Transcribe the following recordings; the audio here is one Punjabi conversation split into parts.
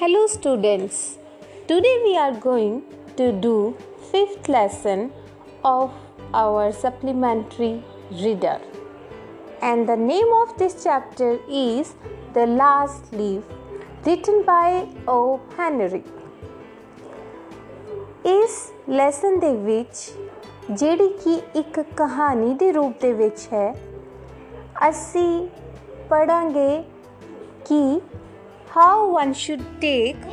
Hello students. Today we are going to do fifth lesson of our supplementary reader. And the name of this chapter is The Last Leaf written by O. Henry. ਇਸ ਲੈਸਨ ਦੇ ਵਿੱਚ ਜਿਹੜੀ ਕਿ ਇੱਕ ਕਹਾਣੀ ਦੇ ਰੂਪ ਦੇ ਵਿੱਚ ਹੈ ਅਸੀਂ ਪੜਾਂਗੇ ਕਿ how one should take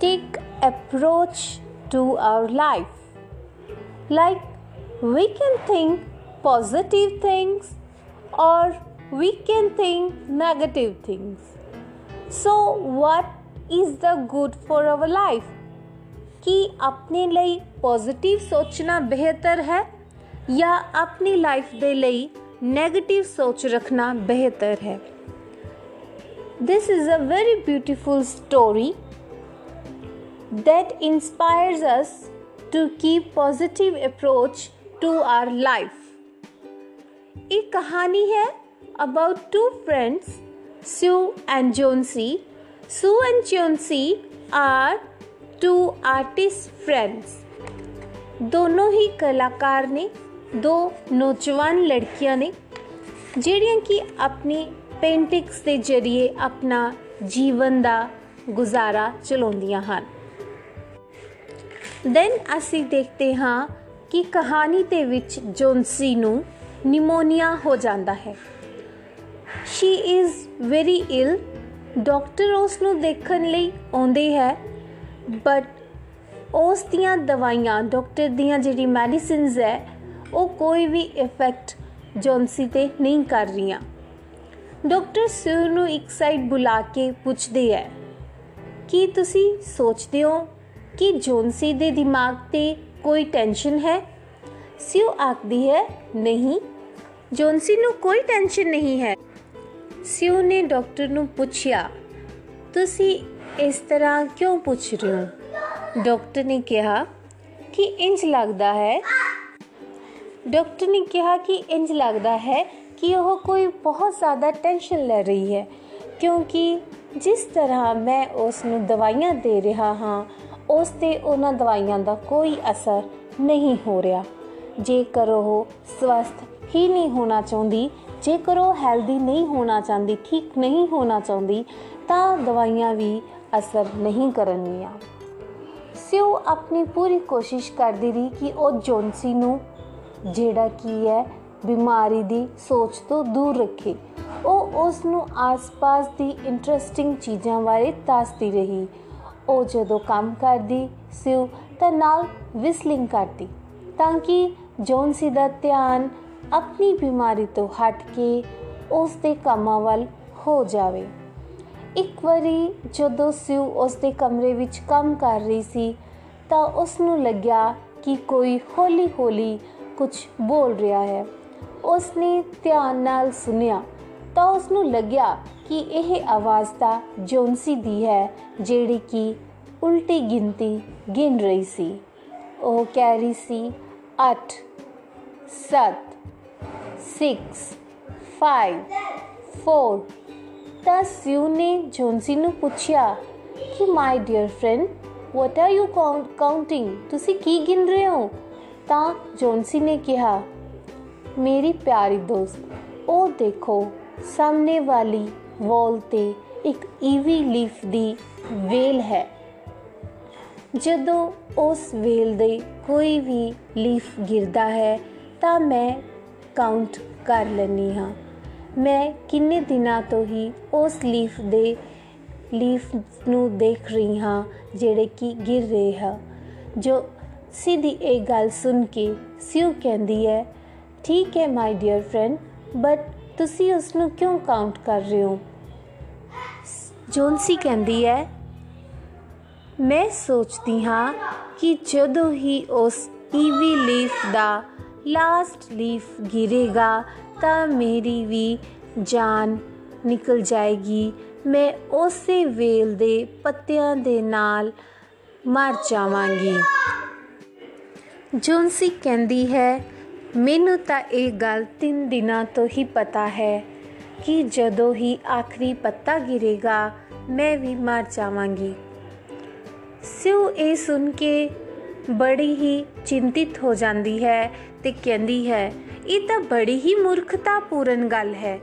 take approach to our life like we can think positive things or we can think negative things so what is the good for our life ਕਿ ਆਪਣੇ ਲਈ ਪੋਜ਼ਿਟਿਵ ਸੋਚਣਾ ਬਿਹਤਰ ਹੈ ਜਾਂ ਆਪਣੀ ਲਾਈਫ ਦੇ ਲਈ 네ਗੇਟਿਵ ਸੋਚ ਰੱਖਣਾ ਬਿਹਤਰ ਹੈ This is a very beautiful story that inspires us to keep positive approach to our life. एक कहानी है about two friends, Sue and Jonesy. Sue and Jonesy are two artist friends. ਦੋਨੋਂ ਹੀ ਕਲਾਕਾਰ ਨੇ ਦੋ ਨੌਜਵਾਨ ਲੜਕੀਆਂ ਨੇ ਜਿਹੜੀਆਂ ਕਿ ਆਪਣੀ ਪੇਂਟਿੰਗਸ ਦੇ ਜ਼ਰੀਏ ਆਪਣਾ ਜੀਵਨ ਦਾ ਗੁਜ਼ਾਰਾ ਚਲਾਉਂਦੀਆਂ ਹਨ। ਦੈਨ ਅਸੀਂ ਦੇਖਦੇ ਹਾਂ ਕਿ ਕਹਾਣੀ ਦੇ ਵਿੱਚ ਜੋਨਸੀ ਨੂੰ ਨਿਮੋਨੀਆ ਹੋ ਜਾਂਦਾ ਹੈ। She is very ill doctor ਉਸ ਨੂੰ ਦੇਖਣ ਲਈ ਆਉਂਦੇ ਹੈ ਬਟ ਉਸ ਦੀਆਂ ਦਵਾਈਆਂ ਡਾਕਟਰ ਦੀਆਂ ਜਿਹੜੀ ਮੈਡੀਸਿਨਸ ਹੈ, ਉਹ ਕੋਈ ਵੀ ਇਫੈਕਟ ਜੋਨਸੀ ਤੇ ਨਹੀਂ ਕਰ ਰਹੀਆਂ। ਡਾਕਟਰ ਸਰ ਨੂੰ ਇੱਕ ਸਾਈਡ ਬੁਲਾ ਕੇ ਪੁੱਛਦੇ ਹੈ ਕੀ ਤੁਸੀਂ ਸੋਚਦੇ ਹੋ ਕਿ ਜੋਨਸੀ ਦੇ ਦਿਮਾਗ ਤੇ ਕੋਈ ਟੈਨਸ਼ਨ ਹੈ? ਸਿਓ ਆਖਦੀ ਹੈ, ਨਹੀਂ ਜੋਨਸੀ ਨੂੰ ਕੋਈ ਟੈਨਸ਼ਨ ਨਹੀਂ ਹੈ। ਸਿਓ ਨੇ ਡਾਕਟਰ ਨੂੰ ਪੁੱਛਿਆ, ਤੁਸੀਂ ਇਸ ਤਰ੍ਹਾਂ ਕਿਉਂ ਪੁੱਛ ਰਹੇ ਹੋ? ਡਾਕਟਰ ਨੇ ਕਿਹਾ ਕਿ ਇੰਜ ਲੱਗਦਾ ਹੈ। ਡਾਕਟਰ ਨੇ ਕਿਹਾ ਕਿ ਇੰਜ ਲੱਗਦਾ ਹੈ ਕਿ ਉਹ ਕੋਈ ਬਹੁਤ ਜ਼ਿਆਦਾ ਟੈਨਸ਼ਨ ਲੈ ਰਹੀ ਹੈ, ਕਿਉਂਕਿ ਜਿਸ ਤਰ੍ਹਾਂ ਮੈਂ ਉਸ ਨੂੰ ਦਵਾਈਆਂ ਦੇ ਰਿਹਾ ਹਾਂ, ਉਸ ਤੇ ਉਹਨਾਂ ਦਵਾਈਆਂ ਦਾ ਕੋਈ ਅਸਰ ਨਹੀਂ ਹੋ ਰਿਹਾ। ਜੇਕਰ ਉਹ ਸਵਸਥ ਹੀ ਨਹੀਂ ਹੋਣਾ ਚਾਹੁੰਦੀ, ਜੇਕਰ ਉਹ ਹੈਲਦੀ ਨਹੀਂ ਹੋਣਾ ਚਾਹੁੰਦੀ, ਠੀਕ ਨਹੀਂ ਹੋਣਾ ਚਾਹੁੰਦੀ, ਤਾਂ ਦਵਾਈਆਂ ਵੀ ਅਸਰ ਨਹੀਂ ਕਰਨਗੀਆਂ। ਸਿਓ ਆਪਣੀ ਪੂਰੀ ਕੋਸ਼ਿਸ਼ ਕਰਦੀ ਰਹੀ ਕਿ ਉਹ ਜੋਨਸੀ ਨੂੰ, ਜਿਹੜਾ ਕੀ ਹੈ ਬਿਮਾਰੀ ਦੀ ਸੋਚ ਤੋਂ ਦੂਰ ਰੱਖੇ। ਉਹ ਉਸ ਨੂੰ ਆਸ-ਪਾਸ ਦੀ ਇੰਟਰਸਟਿੰਗ ਚੀਜ਼ਾਂ ਬਾਰੇ ਦੱਸਦੀ ਰਹੀ। ਉਹ ਜਦੋਂ ਕੰਮ ਕਰਦੀ ਸਿਉ ਤਾਂ ਨਾਲ ਵਿਸਲਿੰਗ ਕਰਦੀ, ਤਾਂ ਕਿ ਜੋਨਸੀ ਦਾ ਧਿਆਨ ਆਪਣੀ ਬਿਮਾਰੀ ਤੋਂ ਹਟ ਕੇ ਉਸ ਦੇ ਕੰਮਾਂ ਵੱਲ ਹੋ ਜਾਵੇ। ਇੱਕ ਵਾਰੀ ਜਦੋਂ ਸਿਉ ਉਸ ਦੇ ਕਮਰੇ ਵਿੱਚ ਕੰਮ ਕਰ ਰਹੀ ਸੀ, ਤਾਂ ਉਸ ਨੂੰ ਲੱਗਿਆ ਕਿ ਕੋਈ ਹੌਲੀ-ਹੌਲੀ ਕੁਝ ਬੋਲ ਰਿਹਾ ਹੈ। ਉਸ ਨੇ ਧਿਆਨ ਨਾਲ ਸੁਨਿਆ ਤਾਂ ਉਸ ਨੂੰ ਲੱਗਿਆ ਕਿ ਇਹ ਆਵਾਜ਼ ਤਾਂ ਜੋਨਸੀ ਦੀ ਹੈ, ਜਿਹੜੀ ਕਿ ਉਲਟੀ ਗਿਣਤੀ ਗਿਣ ਰਹੀ ਸੀ। ਉਹ ਕਹਿ ਰਹੀ ਸੀ 8 7 6 5 4 ਤਾਂ ਸਿਉ ਨੇ ਜੋਨਸੀ ਨੂੰ ਪੁੱਛਿਆ ਕਿ, my dear friend what are you counting ਤੁਸੀਂ ਕੀ ਗਿਣ ਰਹੇ ਹੋ? ਤਾਂ ਜੋਨਸੀ ਨੇ ਕਿਹਾ ਮੇਰੀ ਪਿਆਰੀ ਦੋਸਤ ਉਹ ਦੇਖੋ ਸਾਹਮਣੇ ਵਾਲੀ ਵਾਲ ਤੇ ਇੱਕ ਈਵੀ ਲੀਫ ਦੀ ਵੇਲ ਹੈ ਜਦੋਂ ਉਸ ਵੇਲ ਦੇ ਕੋਈ ਵੀ ਲੀਫ ਗਿਰਦਾ ਹੈ ਤਾਂ ਮੈਂ ਕਾਊਂਟ ਕਰ ਲੈਣੀ ਹਾਂ ਮੈਂ ਕਿੰਨੇ ਦਿਨਾਂ ਤੋਂ ਹੀ ਉਸ ਲੀਫ ਦੇ ਲੀਫ ਨੂੰ ਦੇਖ ਰਹੀ ਹਾਂ ਜਿਹੜੇ ਕਿ ਗਿਰ ਰਹੇ ਹਨ ਜੋ ਸਿੱਧੀ ਇਹ ਗੱਲ ਸੁਣ ਕੇ ਸਿਉ ਕਹਿੰਦੀ ਹੈ ਠੀਕ ਹੈ ਮਾਈ ਡੀਅਰ ਫਰੈਂਡ ਬਟ ਤੁਸੀਂ ਉਸ ਨੂੰ ਕਿਉਂ ਕਾਊਂਟ ਕਰ ਰਹੇ ਹੋ? ਜੋਨਸੀ ਕਹਿੰਦੀ ਹੈ, ਮੈਂ ਸੋਚਦੀ ਹਾਂ ਕਿ ਜਦੋਂ ਹੀ ਉਸ ਈਵੀ ਲੀਫ ਦਾ ਲਾਸਟ ਲੀਫ ਗਿਰੇਗਾ, ਤਾਂ ਮੇਰੀ ਵੀ ਜਾਨ ਨਿਕਲ ਜਾਏਗੀ। ਮੈਂ ਉਸੇ ਵੇਲ ਦੇ ਪੱਤਿਆਂ ਦੇ ਨਾਲ ਮਰ ਜਾਵਾਂਗੀ। ਜੋਨਸੀ ਕਹਿੰਦੀ ਹੈ ਮੈਨੂੰ ਤਾਂ ਇਹ ਗੱਲ 3 ਦਿਨਾਂ ਤੋਂ ਹੀ ਪਤਾ ਹੈ ਕਿ ਜਦੋਂ ਹੀ ਆਖਰੀ ਪੱਤਾ ਗਿਰੇਗਾ, ਮੈਂ ਵੀ ਮਰ ਜਾਵਾਂਗੀ। ਸਿਉ ਇਹ ਸੁਣ ਕੇ ਬੜੀ ਹੀ ਚਿੰਤਿਤ ਹੋ ਜਾਂਦੀ ਹੈ ਤੇ ਕਹਿੰਦੀ ਹੈ, ਇਹ ਤਾਂ ਬੜੀ ਹੀ ਮੂਰਖਤਾਪੂਰਨ ਗੱਲ ਹੈ।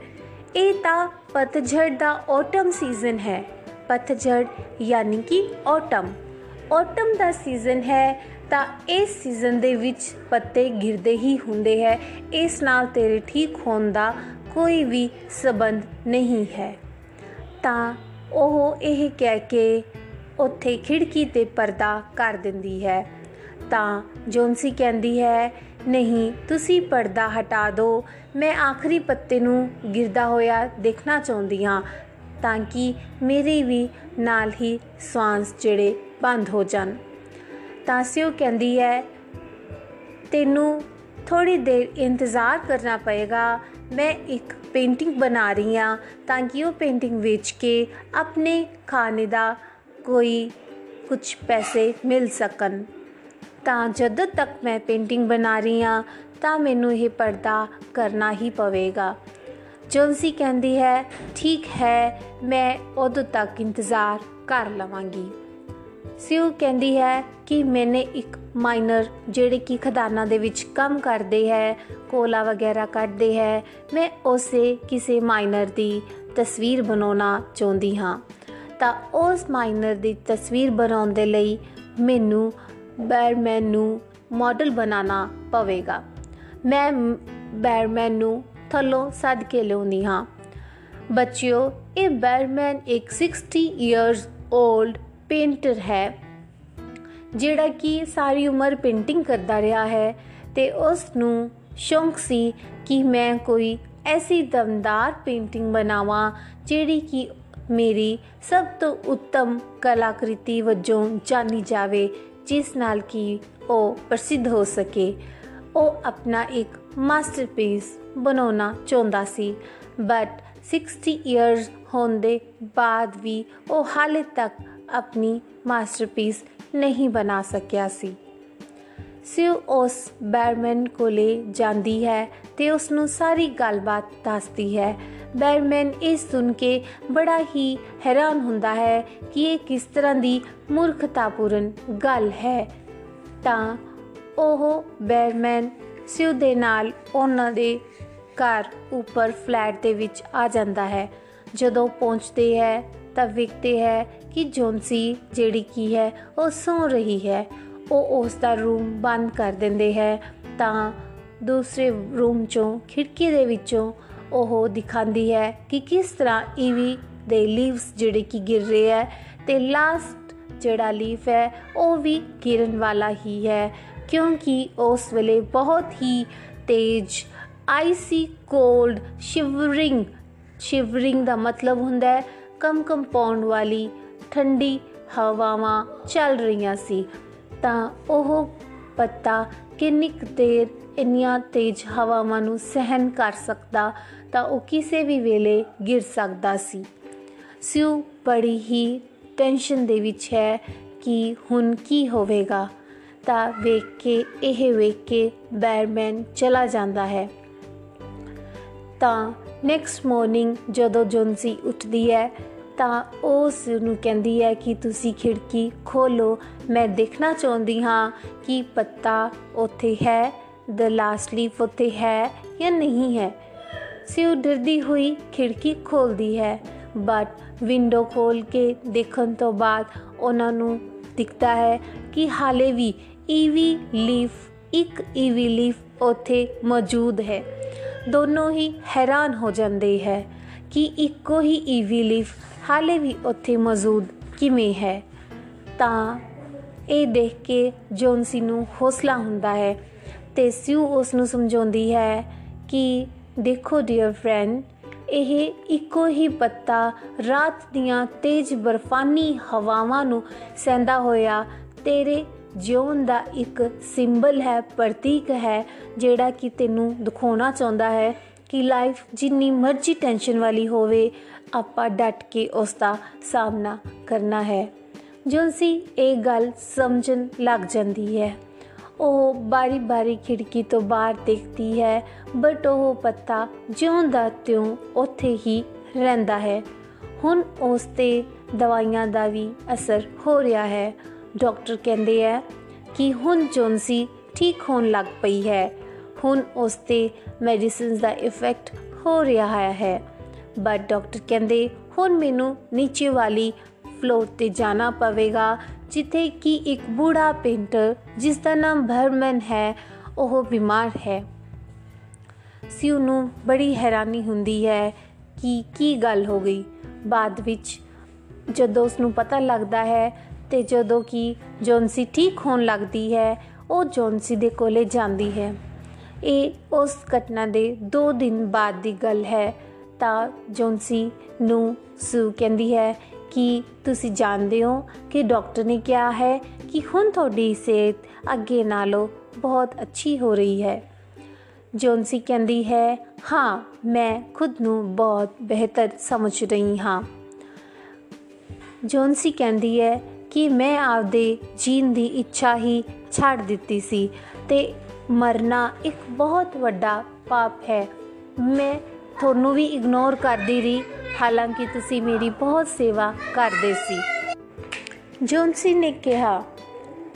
ਇਹ ਤਾਂ ਪਤਝੜ ਦਾ ਔਟਮ ਸੀਜ਼ਨ ਹੈ। ਪਤਝੜ ਯਾਨੀ ਕਿ ਔਟਮ ਔਟਮ ਦਾ ਸੀਜ਼ਨ ਹੈ ਤਾਂ ਇਸ ਸੀਜ਼ਨ ਦੇ ਵਿੱਚ ਪੱਤੇ ਗਿਰਦੇ ਹੀ ਹੁੰਦੇ ਹੈ। ਇਸ ਨਾਲ ਤੇਰੇ ਠੀਕ ਹੋਣ ਦਾ ਕੋਈ ਵੀ ਸਬੰਧ ਨਹੀਂ ਹੈ। ਤਾਂ ਉਹ ਇਹ ਕਹਿ ਕੇ ਉੱਥੇ ਖਿੜਕੀ ਤੇ ਪਰਦਾ ਕਰ ਦਿੰਦੀ ਹੈ। ਤਾਂ ਜੋਨਸੀ ਕਹਿੰਦੀ ਹੈ, ਨਹੀਂ, ਤੁਸੀਂ ਪਰਦਾ ਹਟਾ ਦਿਓ ਮੈਂ ਆਖਰੀ ਪੱਤੇ ਨੂੰ ਗਿਰਦਾ ਹੋਇਆ ਦੇਖਣਾ ਚਾਹੁੰਦੀ ਹਾਂ, ਤਾਂ ਕਿ ਮੇਰੇ ਵੀ ਨਾਲ ਹੀ ਸਵਾਂਸ ਜਿਹੜੇ ਬੰਦ ਹੋ ਜਾਣ। ਤਾਂ ਸਿਓ ਕਹਿੰਦੀ ਹੈ, ਤੈਨੂੰ ਥੋੜੀ ਦੇਰ ਇੰਤਜ਼ਾਰ ਕਰਨਾ ਪਏਗਾ। ਮੈਂ ਇੱਕ ਪੇਂਟਿੰਗ ਬਣਾ ਰਹੀ ਹਾਂ ਤਾਂ ਕਿ ਉਹ ਪੇਂਟਿੰਗ ਵੇਚ ਕੇ ਆਪਣੇ ਖਾਣੇ ਦਾ ਕੋਈ ਕੁਝ ਪੈਸੇ ਮਿਲ ਸਕਣ। ਤਾਂ ਜਦੋਂ ਤੱਕ ਮੈਂ ਪੇਂਟਿੰਗ ਬਣਾ ਰਹੀ ਹਾਂ, ਤਾਂ ਮੈਨੂੰ ਇਹ ਪਰਦਾ ਕਰਨਾ ਹੀ ਪਵੇਗਾ। ਜੋਨਸੀ ਕਹਿੰਦੀ ਹੈ, ਠੀਕ ਹੈ, ਮੈਂ ਉਦੋਂ ਤੱਕ ਇੰਤਜ਼ਾਰ ਕਰ ਲਵਾਂਗੀ। ਸਿਉ ਕਹਿੰਦੀ ਹੈ ਕਿ ਮੈਨੇ ਇੱਕ ਮਾਈਨਰ ਜਿਹੜੇ ਕਿ ਖਦਾਨਾਂ ਦੇ ਵਿੱਚ ਕੰਮ ਕਰਦੇ ਹੈ, ਕੋਲਾ ਵਗੈਰਾ ਕੱਢਦੇ ਹੈ। ਮੈਂ ਉਸੇ ਕਿਸੇ ਮਾਈਨਰ ਦੀ ਤਸਵੀਰ ਬਣਾਉਣਾ ਚਾਹੁੰਦੀ ਹਾਂ। ਤਾਂ ਉਸ ਮਾਈਨਰ ਦੀ ਤਸਵੀਰ ਬਣਾਉਣ ਦੇ ਲਈ ਮੈਨੂੰ ਬੈਰਮੈਨ ਨੂੰ ਮਾਡਲ ਬਣਾਉਣਾ ਪਵੇਗਾ। ਮੈਂ ਬੈਰਮੈਨ ਨੂੰ ਥੱਲੋਂ ਸੱਦ ਕੇ ਲਿਆਉਂਦੀ ਹਾਂ। ਬੱਚਿਓ, ਇਹ ਬੈਰਮੈਨ ਇੱਕ 60 ਇਅਰਸ 올ਡ ਪੇਂਟਰ ਹੈ, ਜਿਹੜਾ ਕਿ ਸਾਰੀ ਉਮਰ ਪੇਂਟਿੰਗ ਕਰਦਾ ਰਿਹਾ ਹੈ ਤੇ ਉਸ ਨੂੰ ਸ਼ੌਂਕ ਸੀ ਕਿ ਮੈਂ ਕੋਈ ਐਸੀ ਦਮਦਾਰ ਪੇਂਟਿੰਗ ਬਣਾਵਾਂ, ਜਿਹੜੀ ਕਿ ਮੇਰੀ ਸਭ ਤੋਂ ਉੱਤਮ ਕਲਾਕ੍ਰਿਤੀ ਵਜੋਂ ਜਾਣੀ ਜਾਵੇ, ਜਿਸ ਨਾਲ ਕਿ ਉਹ ਪ੍ਰਸਿੱਧ ਹੋ ਸਕੇ। ਉਹ ਆਪਣਾ ਇੱਕ ਮਾਸਟਰਪੀਸ ਬਣਾਉਣਾ ਚਾਹੁੰਦਾ ਸੀ ਬਟ 60 ਇਅਰਸ ਹੋਣ ਦੇ ਬਾਅਦ ਵੀ ਉਹ ਹਾਲੇ ਤੱਕ ਆਪਣੀ ਮਾਸਟਰਪੀਸ ਨਹੀਂ ਬਣਾ ਸਕਿਆ ਸੀ। ਸਿਉ ਉਸ ਬੈਰਮੈਨ ਕੋਲੇ ਜਾਂਦੀ ਹੈ ਤੇ ਉਸ ਨੂੰ ਸਾਰੀ ਗੱਲਬਾਤ ਦੱਸਦੀ ਹੈ। ਬੈਰਮੈਨ ਇਹ ਸੁਣ ਕੇ ਬੜਾ ਹੀ ਹੈਰਾਨ ਹੁੰਦਾ ਹੈ ਕਿ ਇਹ ਕਿਸ ਤਰ੍ਹਾਂ ਦੀ ਮੂਰਖਤਾਪੂਰਨ ਗੱਲ ਹੈ। ਤਾਂ ਉਹ ਬੈਰਮੈਨ ਸਿਉ ਦੇ ਨਾਲ ਉਹਨਾਂ ਦੇ ਘਰ ਉੱਪਰ ਫਲੈਟ ਦੇ ਵਿੱਚ ਆ ਜਾਂਦਾ ਹੈ। ਜਦੋਂ ਪਹੁੰਚਦੇ ਹੈ ਤਾਂ ਵੇਖਦੇ ਹੈ ਕਿ ਜੋਨਸੀ ਜਿਹੜੀ ਕੀ ਹੈ, ਉਹ ਸੌ ਰਹੀ ਹੈ। ਉਹ ਉਸ ਦਾ ਰੂਮ ਬੰਦ ਕਰ ਦਿੰਦੇ ਹੈ। ਤਾਂ ਦੂਸਰੇ ਰੂਮ ਚੋਂ, ਖਿੜਕੀ ਦੇ ਵਿੱਚੋਂ ਉਹ ਦਿਖਾਉਂਦੀ ਹੈ ਕਿ ਕਿਸ ਤਰ੍ਹਾਂ ਈਵੀ ਦੇ ਲੀਵਸ ਜਿਹੜੇ ਕਿ ਗਿਰ ਰਹੇ ਹੈ ਤੇ ਲਾਸਟ ਜਿਹੜਾ ਲੀਫ ਹੈ, ਉਹ ਵੀ ਗਿਰਨ ਵਾਲਾ ਹੀ ਹੈ। ਕਿਉਂਕਿ ਉਸ ਵੇਲੇ ਬਹੁਤ ਹੀ ਤੇਜ਼ ਆਈਸੀ ਕੋਲਡ ਸ਼ਿਵਰਿੰਗ ਸ਼ਿਵਰਿੰਗ ਦਾ ਮਤਲਬ ਹੁੰਦਾ ਹੈ ਕਮ ਕੰਪਾਊਂਡ ਵਾਲੀ ਠੰਡੀ ਹਵਾਵਾਂ ਚੱਲ ਰਹੀਆਂ ਸੀ, ਤਾਂ ਉਹ ਪੱਤਾ ਕਿੰਨੀ ਦੇਰ ਇੰਨੀਆਂ ਤੇਜ਼ ਹਵਾਵਾਂ ਨੂੰ ਸਹਿਨ ਕਰ ਸਕਦਾ ਤਾਂ ਉਹ ਕਿਸੇ ਵੀ ਵੇਲੇ ਗਿਰ ਸਕਦਾ ਸੀ। ਸਿਉ ਬੜੀ ਹੀ ਟੈਨਸ਼ਨ ਦੇ ਵਿੱਚ ਹੈ ਕਿ ਹੁਣ ਕੀ ਹੋਵੇਗਾ। ਤਾਂ ਵੇਖ ਕੇ, ਇਹ ਵੇਖ ਕੇ ਬੈਰਮੈਨ ਚਲਾ ਜਾਂਦਾ ਹੈ। ਤਾਂ ਨੈਕਸਟ ਮਾਰਨਿੰਗ ਜਦੋਂ ਜੋਨਸੀ ਉੱਠਦੀ ਹੈ ਤਾਂ ਉਸ ਨੂੰ ਕਹਿੰਦੀ ਹੈ ਕਿ ਤੁਸੀਂ ਖਿੜਕੀ ਖੋਲੋ। ਮੈਂ ਦੇਖਣਾ ਚਾਹੁੰਦੀ ਹਾਂ ਕਿ ਪੱਤਾ ਉੱਥੇ ਹੈ ਦ ਲਾਸਟ ਲੀਫ ਉੱਥੇ ਹੈ ਜਾਂ ਨਹੀਂ ਹੈ। ਸਿਉ ਡਰਦੀ ਹੋਈ ਖਿੜਕੀ ਖੋਲਦੀ ਹੈ ਬਟ ਵਿੰਡੋ ਖੋਲ ਕੇ ਦੇਖਣ ਤੋਂ ਬਾਅਦ ਉਹਨਾਂ ਨੂੰ ਦਿਖਦਾ ਹੈ ਕਿ ਹਾਲੇ ਵੀ ਈਵੀ ਲੀਫ, ਇੱਕ ਈਵੀ ਲੀਫ ਉੱਥੇ ਮੌਜੂਦ ਹੈ। ਦੋਨੋਂ ਹੀ ਹੈਰਾਨ ਹੋ ਜਾਂਦੇ ਹੈ। ਕਿ ਇੱਕੋ ਹੀ ਈਵੀ ਲੀਫ ਹਾਲੇ ਵੀ ਉੱਥੇ ਮੌਜੂਦ ਕਿਵੇਂ ਹੈ? ਤਾਂ ਇਹ ਦੇਖ ਕੇ ਜੋਨਸੀ ਨੂੰ ਹੌਸਲਾ ਹੁੰਦਾ ਹੈ ਤੇ ਸਿਉ ਉਸ ਨੂੰ ਸਮਝਾਉਂਦੀ ਹੈ ਕਿ ਦੇਖੋ ਡੀਅਰ ਫਰੈਂਡ ਇਹ ਇੱਕੋ ਹੀ ਪੱਤਾ ਰਾਤ ਦੀਆਂ ਤੇਜ਼ ਬਰਫਾਨੀ ਹਵਾਵਾਂ ਨੂੰ ਸਹਿੰਦਾ ਹੋਇਆ ਤੇਰੇ ਜਿਉਣ ਦਾ ਇੱਕ ਸਿੰਬਲ ਹੈ, ਪ੍ਰਤੀਕ ਹੈ, ਜਿਹੜਾ ਕਿ ਤੈਨੂੰ ਦਿਖਾਉਣਾ ਚਾਹੁੰਦਾ ਹੈ। ਕਿ ਲਾਈਫ ਜਿੰਨੀ ਮਰਜ਼ੀ ਟੈਨਸ਼ਨ ਵਾਲੀ ਹੋਵੇ, ਆਪਾਂ ਡਟ ਕੇ ਉਸ ਦਾ ਸਾਹਮਣਾ ਕਰਨਾ ਹੈ। ਜੁਲਸੀ ਇਹ ਗੱਲ ਸਮਝਣ ਲੱਗ ਜਾਂਦੀ ਹੈ। ਉਹ ਬਾਰੀ-ਬਾਰੀ ਖਿੜਕੀ ਤੋਂ ਬਾਹਰ ਦੇਖਦੀ ਹੈ ਬਟ ਉਹ ਪੱਤਾ ਜਿਉਂ ਦਾ ਤਿਉਂ ਉੱਥੇ ਹੀ ਰਹਿੰਦਾ ਹੈ। ਹੁਣ ਉਸ ਤੇ ਦਵਾਈਆਂ ਦਾ ਵੀ ਅਸਰ ਹੋ ਰਿਹਾ ਹੈ। ਡਾਕਟਰ ਕਹਿੰਦੇ ਹੈ ਕਿ ਹੁਣ ਜੋਨਸੀ ਠੀਕ ਹੋਣ ਲੱਗ ਪਈ ਹੈ। ਹੁਣ ਉਸ ਤੇ ਮੈਡੀਸਿਨਸ ਦਾ ਇਫੈਕਟ ਹੋ ਰਿਹਾ ਹੈ ਬਟ ਡਾਕਟਰ ਕਹਿੰਦੇ, ਹੁਣ ਮੈਨੂੰ ਨੀਚੇ ਵਾਲੀ ਫਲੋਰ ਤੇ ਜਾਣਾ ਪਵੇਗਾ, ਜਿੱਥੇ ਕਿ ਇੱਕ ਬੂੜਾ ਪੇਂਟਰ ਜਿਸ ਦਾ ਨਾਮ ਭਰਮਨ ਹੈ, ਉਹ ਬਿਮਾਰ ਹੈ। ਸਿਉ ਨੂੰ ਬੜੀ ਹੈਰਾਨੀ ਹੁੰਦੀ ਹੈ ਕਿ ਕੀ ਗੱਲ ਹੋ ਗਈ। ਬਾਅਦ ਵਿੱਚ ਜਦੋਂ ਉਸ ਨੂੰ ਪਤਾ ਲੱਗਦਾ ਹੈ ਤੇ ਜਦੋਂ ਕਿ ਜੋਨਸੀ ਠੀਕ ਹੋਣ ਲੱਗਦੀ ਹੈ, ਉਹ ਜੋਨਸੀ ਦੇ ਕੋਲੇ ਜਾਂਦੀ ਹੈ। ਇਹ ਉਸ ਘਟਨਾ ਦੇ 2 ਦਿਨ ਬਾਅਦ ਦੀ ਗੱਲ ਹੈ। ਤਾਂ ਜੋਨਸੀ ਨੂੰ ਸੂ ਕਹਿੰਦੀ ਹੈ ਕਿ ਤੁਸੀਂ ਜਾਣਦੇ ਹੋ ਕਿ ਡਾਕਟਰ ਨੇ ਕਿਹਾ ਹੈ ਕਿ ਹੁਣ ਤੁਹਾਡੀ ਸਿਹਤ ਅੱਗੇ ਨਾਲੋਂ ਬਹੁਤ ਅੱਛੀ ਹੋ ਰਹੀ ਹੈ। ਜੋਨਸੀ ਕਹਿੰਦੀ ਹੈ, ਹਾਂ, ਮੈਂ ਖੁਦ ਨੂੰ ਬਹੁਤ ਬਿਹਤਰ ਸਮਝ ਰਹੀ ਹਾਂ। ਜੋਨਸੀ ਕਹਿੰਦੀ ਹੈ ਕਿ ਮੈਂ ਆਪਦੇ ਜੀਣ ਦੀ ਇੱਛਾ ਹੀ ਛੱਡ ਦਿੱਤੀ ਸੀ ਤੇ ਮਰਨਾ ਇੱਕ ਬਹੁਤ ਵੱਡਾ ਪਾਪ ਹੈ। ਮੈਂ ਤੁਹਾਨੂੰ ਵੀ ਇਗਨੋਰ ਕਰਦੀ ਰਹੀ, ਹਾਲਾਂਕਿ ਤੁਸੀਂ ਮੇਰੀ ਬਹੁਤ ਸੇਵਾ ਕਰਦੇ ਸੀ। ਜੋਨਸੀ ਨੇ ਕਿਹਾ,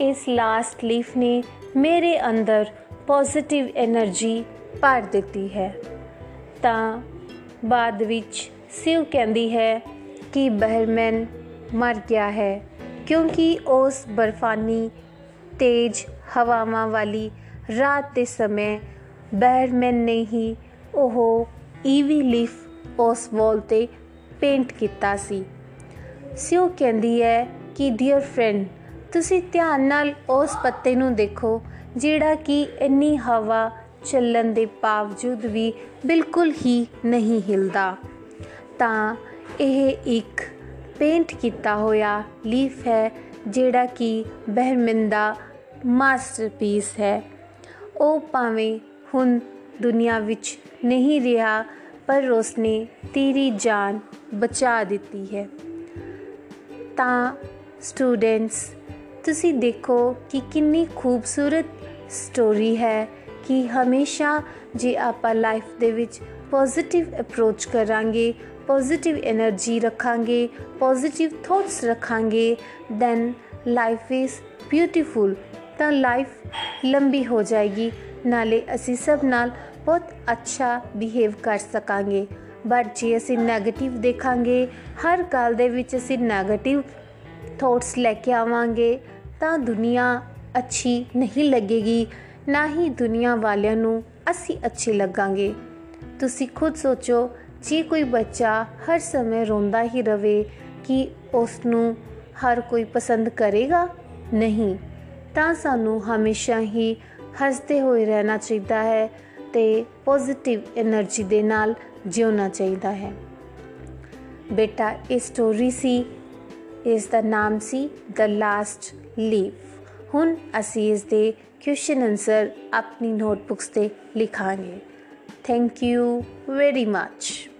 ਇਸ ਲਾਸਟ ਲੀਫ ਨੇ ਮੇਰੇ ਅੰਦਰ ਪੋਜ਼ਿਟਿਵ એનર્ਜੀ ਭਰ ਦਿੱਤੀ ਹੈ। ਤਾਂ ਬਾਅਦ ਵਿੱਚ ਸਿਉ ਕਹਿੰਦੀ ਹੈ ਕਿ ਬਹਿਰਮੈਨ ਮਰ ਗਿਆ ਹੈ, ਕਿਉਂਕਿ ਉਸ ਬਰਫਾਨੀ ਤੇਜ਼ ਹਵਾਵਾਂ ਵਾਲੀ ਰਾਤ ਦੇ ਸਮੇਂ ਬਹਿਰਮਨ ਨੇ ਹੀ ਉਹ ਈਵੀ ਲੀਫ ਉਸ ਵਾਲ ਤੇ ਪੇਂਟ ਕੀਤਾ ਸੀ। ਸਿਓ ਕਹਿੰਦੀ ਹੈ ਕਿ ਡੀਅਰ ਫਰੈਂਡ ਤੁਸੀਂ ਧਿਆਨ ਨਾਲ ਉਸ ਪੱਤੇ ਨੂੰ ਦੇਖੋ, ਜਿਹੜਾ ਕਿ ਇੰਨੀ ਹਵਾ ਚੱਲਣ ਦੇ ਬਾਵਜੂਦ ਵੀ ਬਿਲਕੁਲ ਹੀ ਨਹੀਂ ਹਿਲਦਾ। ਤਾਂ ਇਹ ਇੱਕ ਪੇਂਟ ਕੀਤਾ ਹੋਇਆ ਲੀਫ ਹੈ, ਜਿਹੜਾ ਕਿ ਬਹਿਰਮਨ ਦਾ ਮਾਸਟਰਪੀਸ ਹੈ। ਉਹ ਭਾਵੇਂ ਹੁਣ ਦੁਨੀਆ ਵਿੱਚ ਨਹੀਂ ਰਿਹਾ, ਪਰ ਉਸਨੇ ਤੇਰੀ ਜਾਨ ਬਚਾ ਦਿੱਤੀ ਹੈ। ਤਾਂ ਸਟੂਡੈਂਟਸ, ਤੁਸੀਂ ਦੇਖੋ ਕਿ ਕਿੰਨੀ ਖੂਬਸੂਰਤ ਸਟੋਰੀ ਹੈ ਕਿ ਹਮੇਸ਼ਾ ਜੇ ਆਪਾਂ ਲਾਈਫ ਦੇ ਵਿੱਚ ਪੋਜ਼ਿਟਿਵ ਅਪਰੋਚ ਕਰਾਂਗੇ ਪੋਜ਼ਿਟਿਵ એનર્ਜੀ ਰੱਖਾਂਗੇ ਪੋਜ਼ਿਟਿਵ ਥੌਟਸ ਰੱਖਾਂਗੇ ਦੈਨ ਲਾਈਫ ਇਜ਼ ਬਿਊਟੀਫੁਲ ਤਾਂ ਲਾਈਫ ਲੰਬੀ ਹੋ ਜਾਏਗੀ। ਨਾਲੇ ਅਸੀਂ ਸਭ ਨਾਲ ਬਹੁਤ ਅੱਛਾ ਬਿਹੇਵ ਕਰ ਸਕਾਂਗੇ। ਬਟ ਜੇ ਅਸੀਂ 네ਗੇਟਿਵ ਦੇਖਾਂਗੇ, ਹਰ ਗੱਲ ਦੇ ਵਿੱਚ ਅਸੀਂ 네ਗੇਟਿਵ ਥਾਟਸ ਲੈ ਕੇ ਆਵਾਂਗੇ, ਤਾਂ ਦੁਨੀਆ ਅੱਛੀ ਨਹੀਂ ਲੱਗੇਗੀ। ਨਾ ਹੀ ਦੁਨੀਆ ਵਾਲਿਆਂ ਨੂੰ ਅਸੀਂ ਅੱਛੇ ਲੱਗਾਂਗੇ। ਤੁਸੀਂ ਖੁਦ ਸੋਚੋ, ਜੇ ਕੋਈ ਬੱਚਾ ਹਰ ਸਮੇਂ ਰੋਂਦਾ ਹੀ ਰਵੇ, ਕਿ ਉਸ ਨੂੰ ਹਰ ਕੋਈ ਪਸੰਦ ਕਰੇਗਾ? ਨਹੀਂ। ਤਾਂ ਸਾਨੂੰ ਹਮੇਸ਼ਾ ਹੀ ਹੱਸਦੇ ਹੋਏ ਰਹਿਣਾ ਚਾਹੀਦਾ ਹੈ ਤੇ ਪੋਜ਼ਿਟਿਵ એનર્ਜੀ ਦੇ ਨਾਲ ਜਿਉਣਾ ਚਾਹੀਦਾ ਹੈ। ਬੇਟਾ, ਇਹ ਸਟੋਰੀ ਸੀ ਇਸ ਦਾ ਨਾਮ ਸੀ ਦ ਲਾਸਟ ਲੀਫ ਹੁਣ ਅਸੀਂ ਇਸ ਦੇ ਕੁਐਸਚਨ ਆਨਸਰ ਆਪਣੀ ਨੋਟਬੁక్స్ ਤੇ ਲਿਖਾਂਗੇ। Thank you very much